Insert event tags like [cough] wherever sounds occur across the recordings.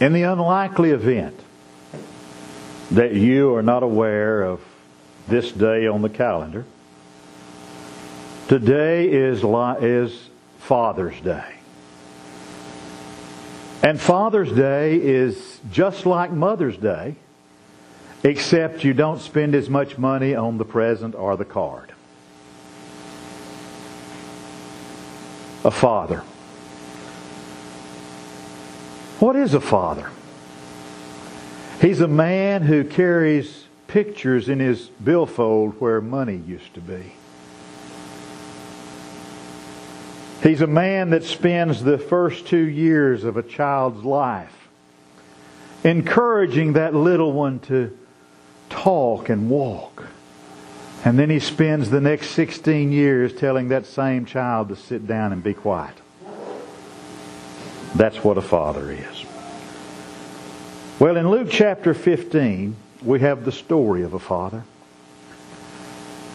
In the unlikely event that you are not aware of this day on the calendar, today is, is Father's Day. And Father's Day is just like Mother's Day, except you don't spend as much money on the present or the card. A father. What is a father? He's a man who carries pictures in his billfold where money used to be. He's a man that spends the first two years of a child's life encouraging that little one to talk and walk. And then he spends the next 16 years telling that same child to sit down and be quiet. That's what a father is. Well, in Luke chapter 15, we have the story of a father.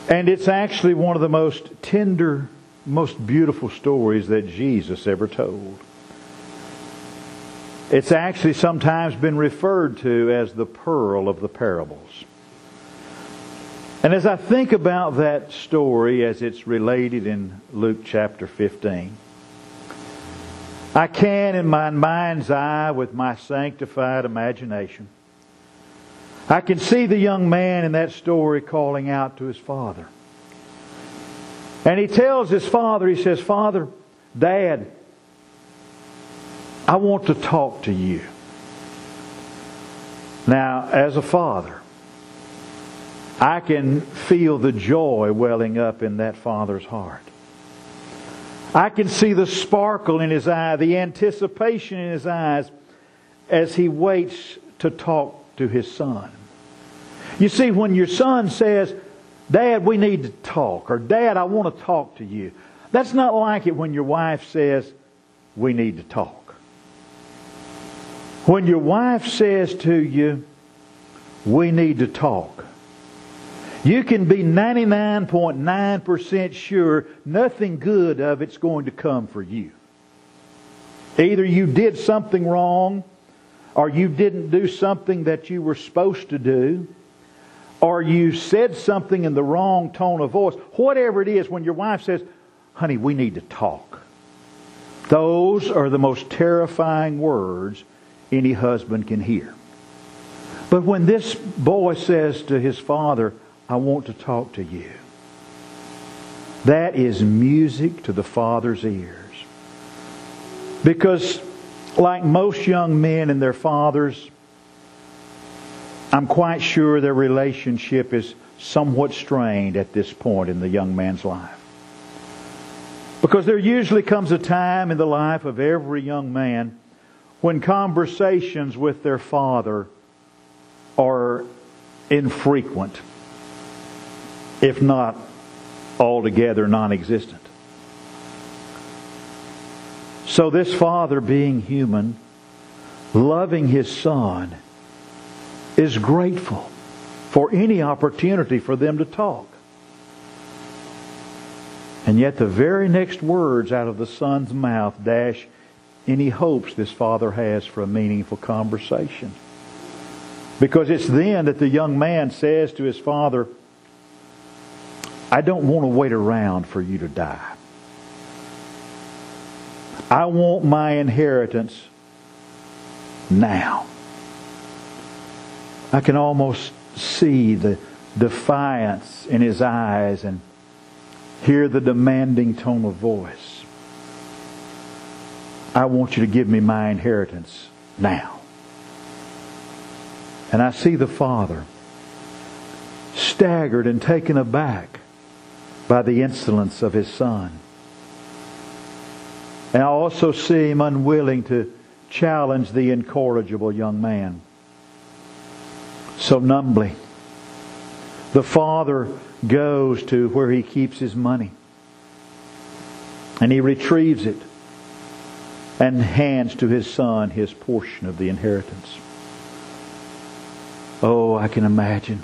And it's actually one of the most tender most beautiful stories that Jesus ever told. It's actually sometimes been referred to as the pearl of the parables. And as I think about that story as it's related in Luke chapter 15, I can, in my mind's eye, with my sanctified imagination, I can see the young man in that story calling out to his father. And he tells his father, he says, Father, Dad, I want to talk to you. Now, as a father, I can feel the joy welling up in that father's heart. I can see the sparkle in his eye, the anticipation in his eyes as he waits to talk to his son. You see, when your son says, Dad, we need to talk. Or Dad, I want to talk to you. That's not like it when your wife says, we need to talk. When your wife says to you, we need to talk, you can be 99.9% sure nothing good of it's going to come for you. Either you did something wrong, or you didn't do something that you were supposed to do, or you said something in the wrong tone of voice, whatever it is, when your wife says, honey, we need to talk. Those are the most terrifying words any husband can hear. But when this boy says to his father, I want to talk to you, that is music to the father's ears. Because, like most young men and their fathers, I'm quite sure their relationship is somewhat strained at this point in the young man's life. Because there usually comes a time in the life of every young man when conversations with their father are infrequent, if not altogether non existent. So, this father, being human, loving his son, is grateful for any opportunity for them to talk. And yet, the very next words out of the son's mouth dash any hopes this father has for a meaningful conversation. Because it's then that the young man says to his father, I don't want to wait around for you to die. I want my inheritance now. I can almost see the defiance in his eyes and hear the demanding tone of voice. I want you to give me my inheritance now. And I see the father staggered and taken aback by the insolence of his son. And I also see him unwilling to challenge the incorrigible young man so numbly. The father goes to where he keeps his money and he retrieves it and hands to his son his portion of the inheritance. Oh, I can imagine.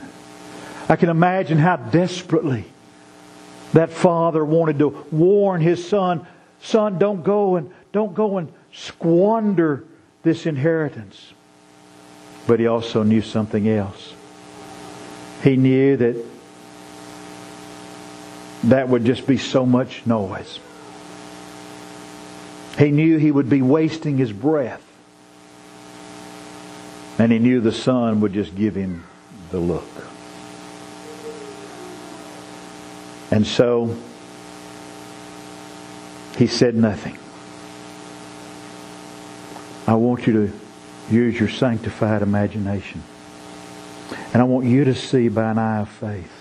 I can imagine how desperately that father wanted to warn his son, son, don't go and don't go and squander this inheritance. But he also knew something else. He knew that that would just be so much noise. He knew he would be wasting his breath. And he knew the son would just give him the look. And so he said nothing. I want you to use your sanctified imagination. And I want you to see by an eye of faith.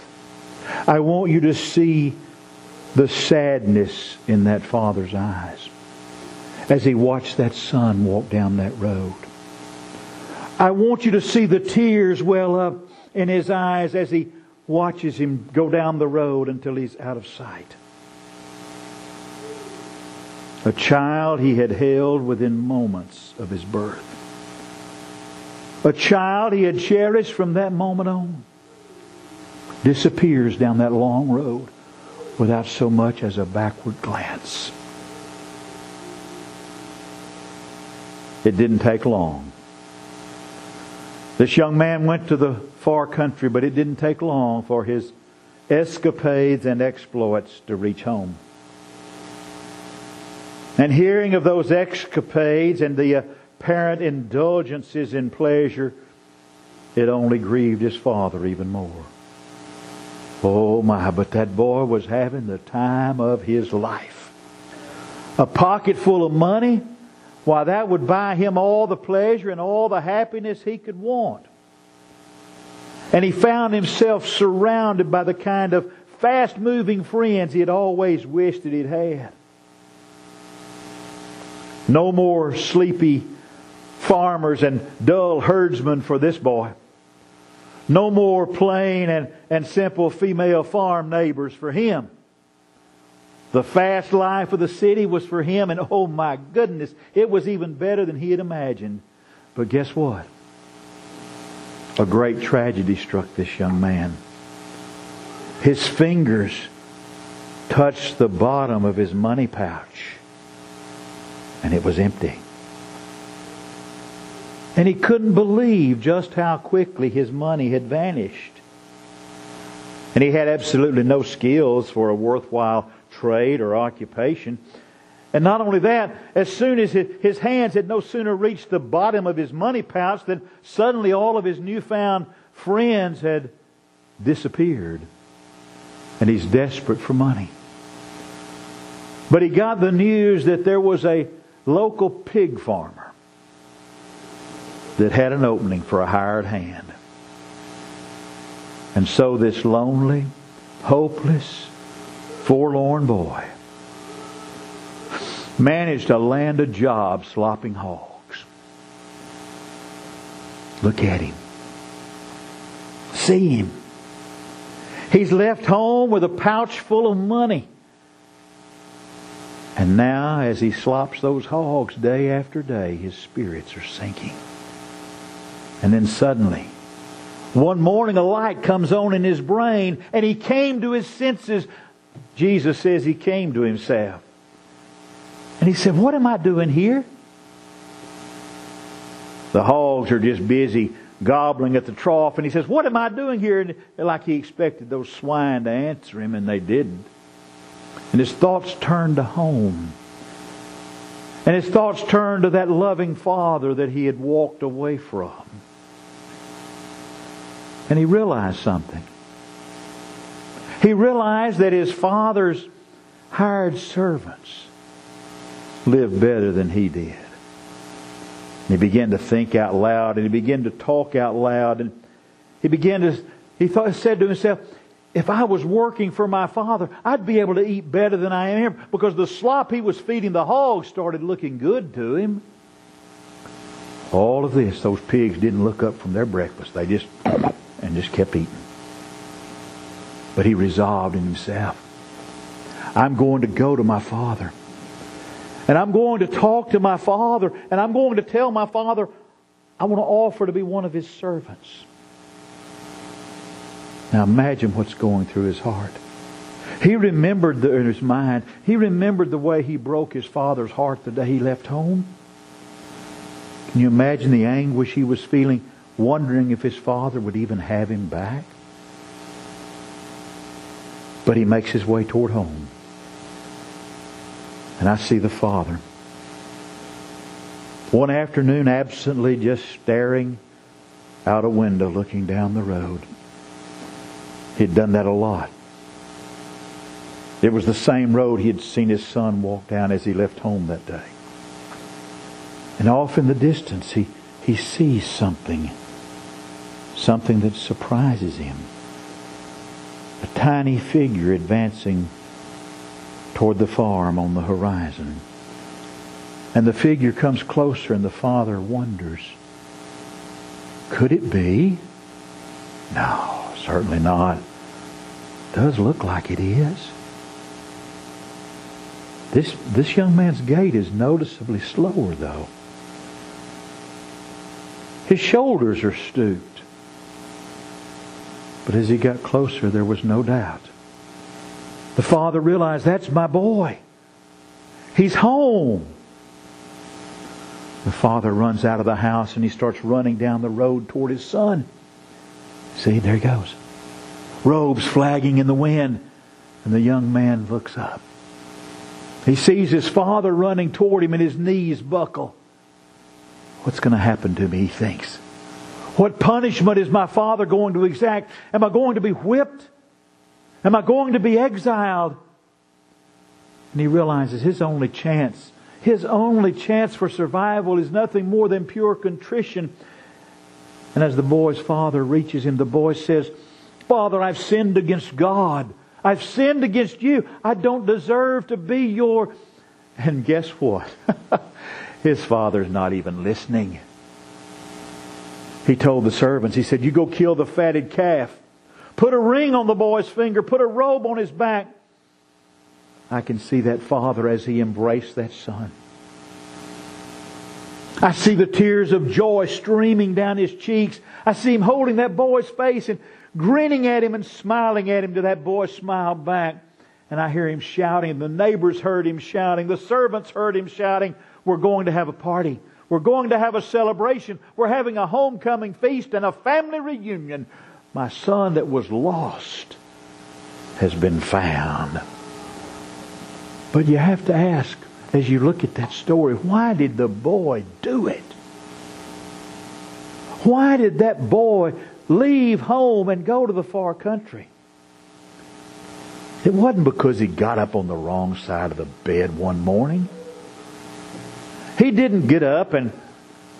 I want you to see the sadness in that father's eyes as he watched that son walk down that road. I want you to see the tears well up in his eyes as he watches him go down the road until he's out of sight. A child he had held within moments of his birth. A child he had cherished from that moment on disappears down that long road without so much as a backward glance. It didn't take long. This young man went to the far country, but it didn't take long for his escapades and exploits to reach home. And hearing of those escapades and the apparent indulgences in pleasure, it only grieved his father even more. Oh my, but that boy was having the time of his life. A pocket full of money, why that would buy him all the pleasure and all the happiness he could want. And he found himself surrounded by the kind of fast moving friends he had always wished that he'd had. No more sleepy farmers and dull herdsmen for this boy. No more plain and, and simple female farm neighbors for him. The fast life of the city was for him, and oh my goodness, it was even better than he had imagined. But guess what? A great tragedy struck this young man. His fingers touched the bottom of his money pouch, and it was empty. And he couldn't believe just how quickly his money had vanished. And he had absolutely no skills for a worthwhile trade or occupation. And not only that, as soon as his hands had no sooner reached the bottom of his money pouch than suddenly all of his newfound friends had disappeared. And he's desperate for money. But he got the news that there was a local pig farmer that had an opening for a hired hand. And so this lonely, hopeless, forlorn boy managed to land a job slopping hogs. Look at him. See him. He's left home with a pouch full of money. And now, as he slops those hogs day after day, his spirits are sinking. And then suddenly, one morning a light comes on in his brain and he came to his senses. Jesus says he came to himself. And he said, What am I doing here? The hogs are just busy gobbling at the trough. And he says, What am I doing here? And like he expected those swine to answer him, and they didn't. And his thoughts turned to home. And his thoughts turned to that loving father that he had walked away from. And he realized something. He realized that his father's hired servants lived better than he did. And he began to think out loud and he began to talk out loud and he began to he thought said to himself, if I was working for my father, I'd be able to eat better than I am here because the slop he was feeding the hogs started looking good to him. All of this, those pigs didn't look up from their breakfast. They just and just kept eating. But he resolved in himself, I'm going to go to my father. And I'm going to talk to my father. And I'm going to tell my father, I want to offer to be one of his servants. Now imagine what's going through his heart. He remembered the, in his mind, he remembered the way he broke his father's heart the day he left home. Can you imagine the anguish he was feeling, wondering if his father would even have him back? But he makes his way toward home. And I see the father. One afternoon, absently just staring out a window looking down the road. He'd done that a lot. It was the same road he had seen his son walk down as he left home that day. And off in the distance, he, he sees something. Something that surprises him. A tiny figure advancing toward the farm on the horizon. And the figure comes closer, and the father wonders could it be? No, certainly not. Does look like it is. This, this young man's gait is noticeably slower, though. His shoulders are stooped. But as he got closer, there was no doubt. The father realized, that's my boy. He's home. The father runs out of the house and he starts running down the road toward his son. See, there he goes. Robes flagging in the wind. And the young man looks up. He sees his father running toward him and his knees buckle. What's going to happen to me, he thinks. What punishment is my father going to exact? Am I going to be whipped? Am I going to be exiled? And he realizes his only chance his only chance for survival is nothing more than pure contrition. And as the boy's father reaches him, the boy says, Father, I've sinned against God. I've sinned against you. I don't deserve to be your. And guess what? [laughs] His father's not even listening. He told the servants, he said, You go kill the fatted calf. Put a ring on the boy's finger. Put a robe on his back. I can see that father as he embraced that son. I see the tears of joy streaming down his cheeks. I see him holding that boy's face and grinning at him and smiling at him to that boy smiled back. And I hear him shouting. The neighbors heard him shouting. The servants heard him shouting. We're going to have a party. We're going to have a celebration. We're having a homecoming feast and a family reunion. My son that was lost has been found. But you have to ask, as you look at that story, why did the boy do it? Why did that boy leave home and go to the far country? It wasn't because he got up on the wrong side of the bed one morning. He didn't get up and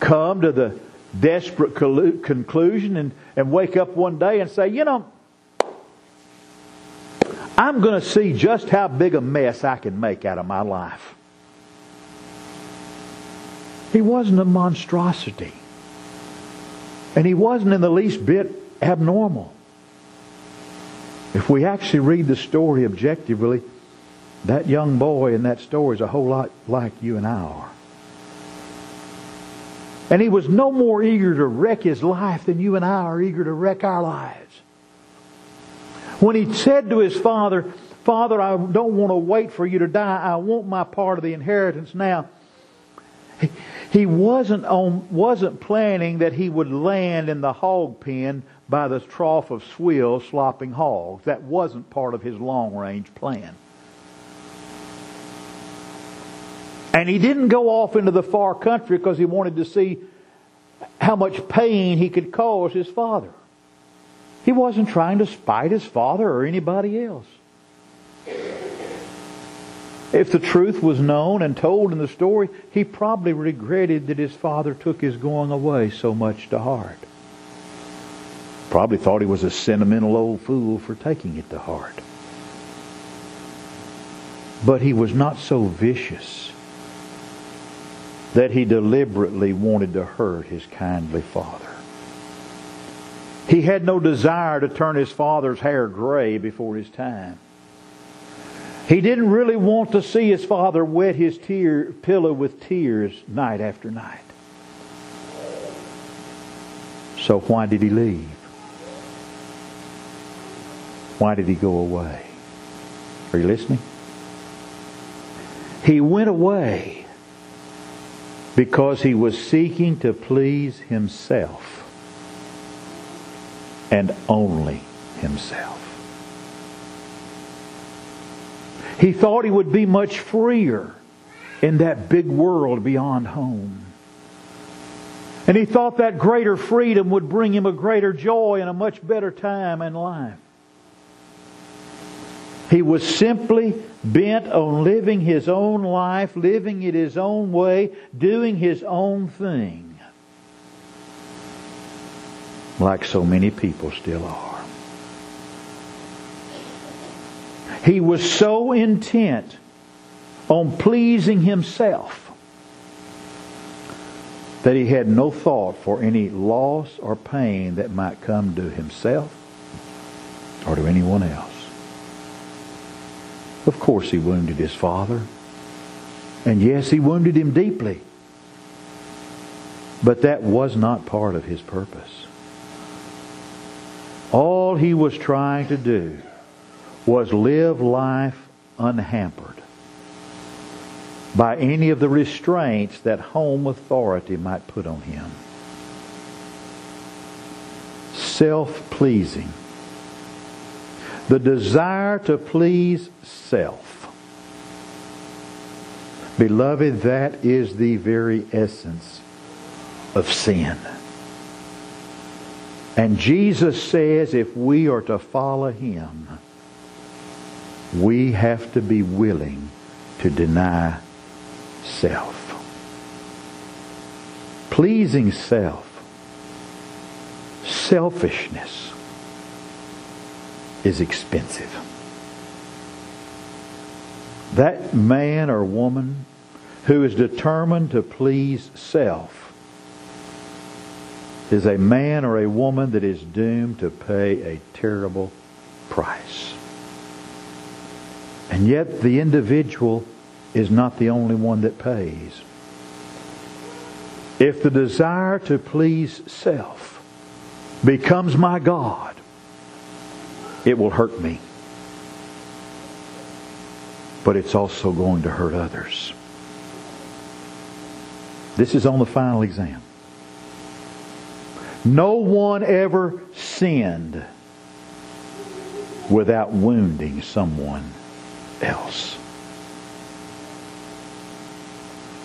come to the desperate conclusion and, and wake up one day and say, you know, I'm going to see just how big a mess I can make out of my life. He wasn't a monstrosity. And he wasn't in the least bit abnormal. If we actually read the story objectively, that young boy in that story is a whole lot like you and I are. And he was no more eager to wreck his life than you and I are eager to wreck our lives. When he said to his father, Father, I don't want to wait for you to die. I want my part of the inheritance now. He, wasn't, on, wasn't planning that he would land in the hog pen by the trough of swill slopping hogs. That wasn't part of his long range plan. And he didn't go off into the far country because he wanted to see how much pain he could cause his father. He wasn't trying to spite his father or anybody else. If the truth was known and told in the story, he probably regretted that his father took his going away so much to heart. Probably thought he was a sentimental old fool for taking it to heart. But he was not so vicious that he deliberately wanted to hurt his kindly father. He had no desire to turn his father's hair gray before his time. He didn't really want to see his father wet his tear, pillow with tears night after night. So why did he leave? Why did he go away? Are you listening? He went away because he was seeking to please himself and only himself. He thought he would be much freer in that big world beyond home. And he thought that greater freedom would bring him a greater joy and a much better time in life. He was simply bent on living his own life, living it his own way, doing his own thing. Like so many people still are. He was so intent on pleasing himself that he had no thought for any loss or pain that might come to himself or to anyone else. Of course, he wounded his father. And yes, he wounded him deeply. But that was not part of his purpose. All he was trying to do was live life unhampered by any of the restraints that home authority might put on him. Self pleasing. The desire to please self. Beloved, that is the very essence of sin. And Jesus says if we are to follow him, we have to be willing to deny self. Pleasing self. Selfishness is expensive. That man or woman who is determined to please self is a man or a woman that is doomed to pay a terrible price. And yet the individual is not the only one that pays. If the desire to please self becomes my God, it will hurt me. But it's also going to hurt others. This is on the final exam. No one ever sinned without wounding someone else.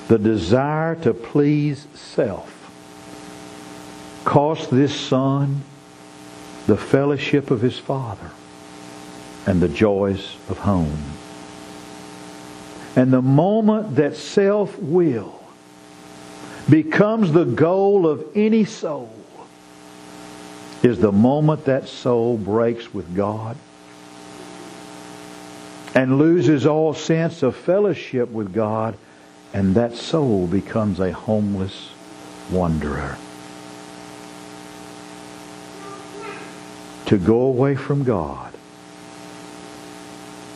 The desire to please self cost this son the fellowship of his father and the joys of home. And the moment that self will becomes the goal of any soul is the moment that soul breaks with God and loses all sense of fellowship with God and that soul becomes a homeless wanderer. To go away from God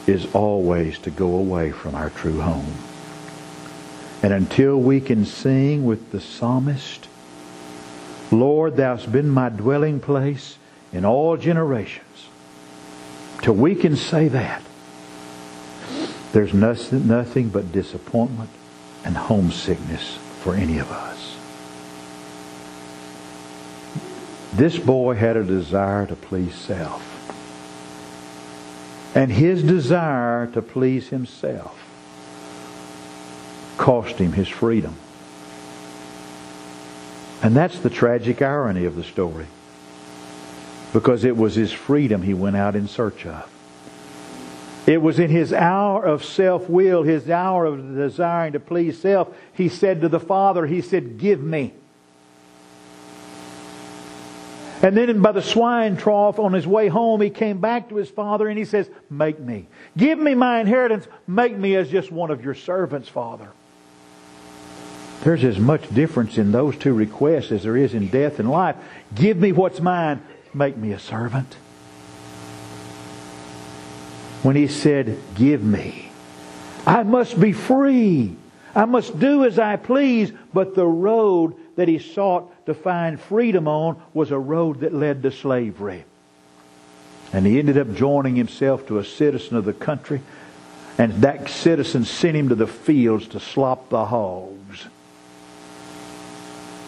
is always to go away from our true home. And until we can sing with the psalmist, Lord, thou hast been my dwelling place in all generations, till we can say that, there's nothing, nothing but disappointment and homesickness for any of us. This boy had a desire to please self. And his desire to please himself cost him his freedom. And that's the tragic irony of the story. Because it was his freedom he went out in search of. It was in his hour of self will, his hour of desiring to please self, he said to the Father, He said, Give me. And then by the swine trough on his way home, he came back to his father and he says, Make me. Give me my inheritance. Make me as just one of your servants, Father. There's as much difference in those two requests as there is in death and life. Give me what's mine. Make me a servant when he said, Give me. I must be free. I must do as I please. But the road that he sought to find freedom on was a road that led to slavery. And he ended up joining himself to a citizen of the country. And that citizen sent him to the fields to slop the hogs.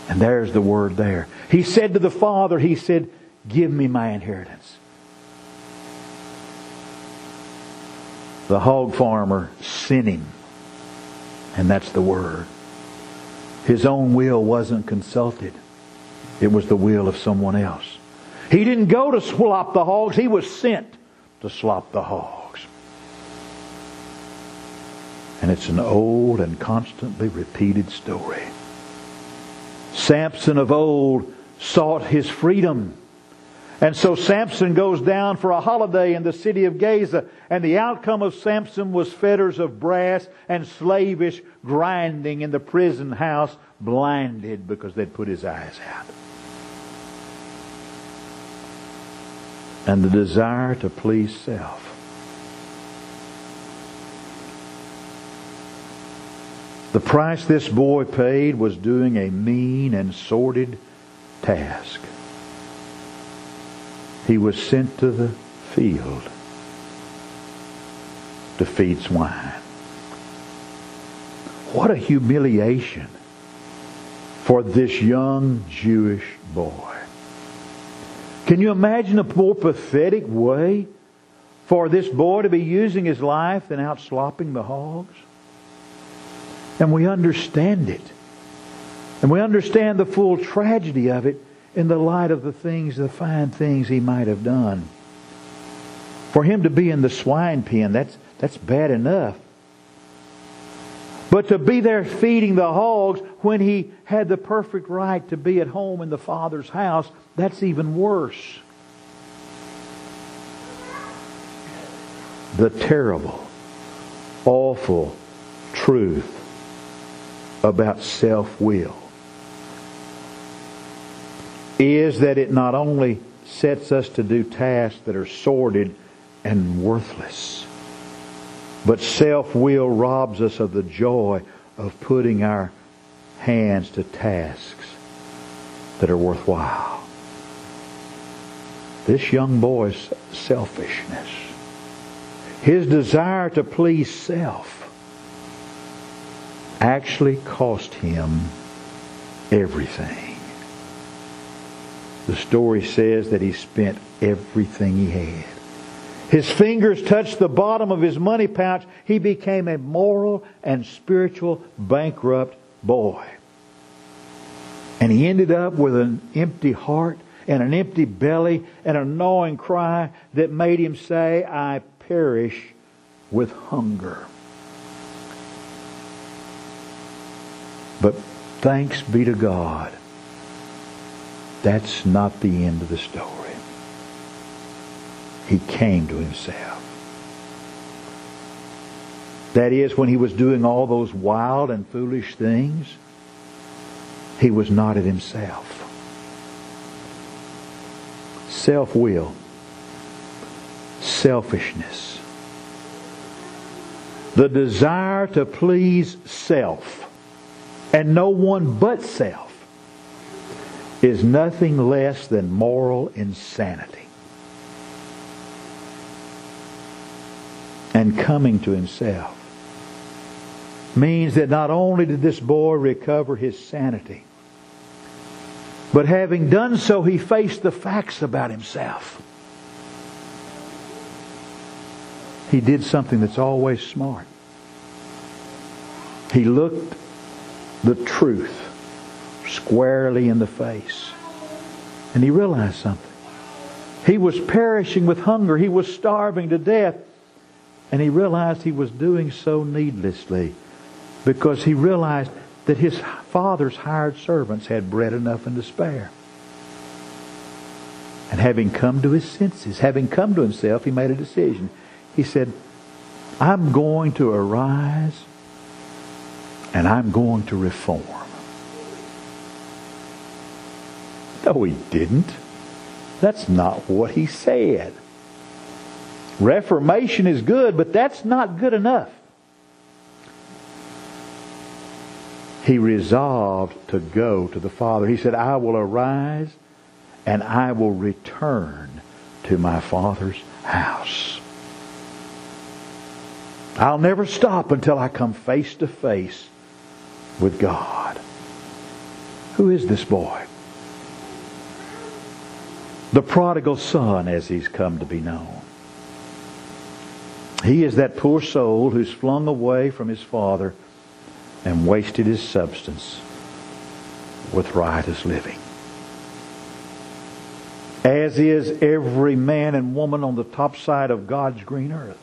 And there's the word there. He said to the father, he said, give me my inheritance. The hog farmer sinning. And that's the word. His own will wasn't consulted. It was the will of someone else. He didn't go to slop the hogs. He was sent to slop the hogs. And it's an old and constantly repeated story. Samson of old sought his freedom. And so Samson goes down for a holiday in the city of Gaza, and the outcome of Samson was fetters of brass and slavish grinding in the prison house, blinded because they'd put his eyes out. And the desire to please self. The price this boy paid was doing a mean and sordid task. He was sent to the field to feed swine. What a humiliation for this young Jewish boy. Can you imagine a more pathetic way for this boy to be using his life than out slopping the hogs? And we understand it. And we understand the full tragedy of it in the light of the things, the fine things he might have done. For him to be in the swine pen, that's, that's bad enough. But to be there feeding the hogs when he had the perfect right to be at home in the Father's house, that's even worse. The terrible, awful truth about self-will is that it not only sets us to do tasks that are sordid and worthless, but self-will robs us of the joy of putting our hands to tasks that are worthwhile. This young boy's selfishness, his desire to please self, actually cost him everything. The story says that he spent everything he had. His fingers touched the bottom of his money pouch. He became a moral and spiritual bankrupt boy. And he ended up with an empty heart and an empty belly and a gnawing cry that made him say, I perish with hunger. But thanks be to God, that's not the end of the story. He came to himself. That is, when he was doing all those wild and foolish things, he was not at himself. Self-will, selfishness, the desire to please self and no one but self is nothing less than moral insanity. Coming to himself means that not only did this boy recover his sanity, but having done so, he faced the facts about himself. He did something that's always smart. He looked the truth squarely in the face. And he realized something. He was perishing with hunger. He was starving to death. And he realized he was doing so needlessly because he realized that his father's hired servants had bread enough and to spare. And having come to his senses, having come to himself, he made a decision. He said, I'm going to arise and I'm going to reform. No, he didn't. That's not what he said. Reformation is good, but that's not good enough. He resolved to go to the Father. He said, I will arise and I will return to my Father's house. I'll never stop until I come face to face with God. Who is this boy? The prodigal son, as he's come to be known. He is that poor soul who's flung away from his father and wasted his substance with riotous living. As is every man and woman on the top side of God's green earth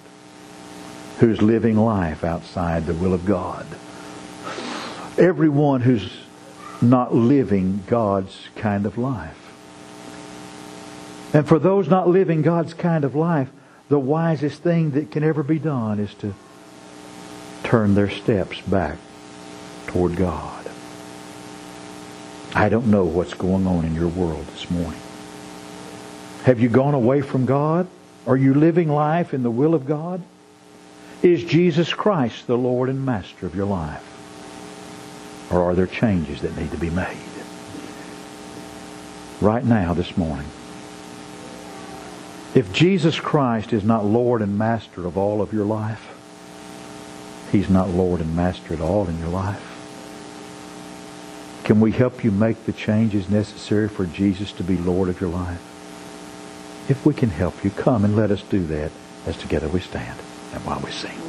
who's living life outside the will of God. Everyone who's not living God's kind of life. And for those not living God's kind of life, the wisest thing that can ever be done is to turn their steps back toward God. I don't know what's going on in your world this morning. Have you gone away from God? Are you living life in the will of God? Is Jesus Christ the Lord and Master of your life? Or are there changes that need to be made? Right now, this morning. If Jesus Christ is not Lord and Master of all of your life, He's not Lord and Master at all in your life. Can we help you make the changes necessary for Jesus to be Lord of your life? If we can help you, come and let us do that as together we stand and while we sing.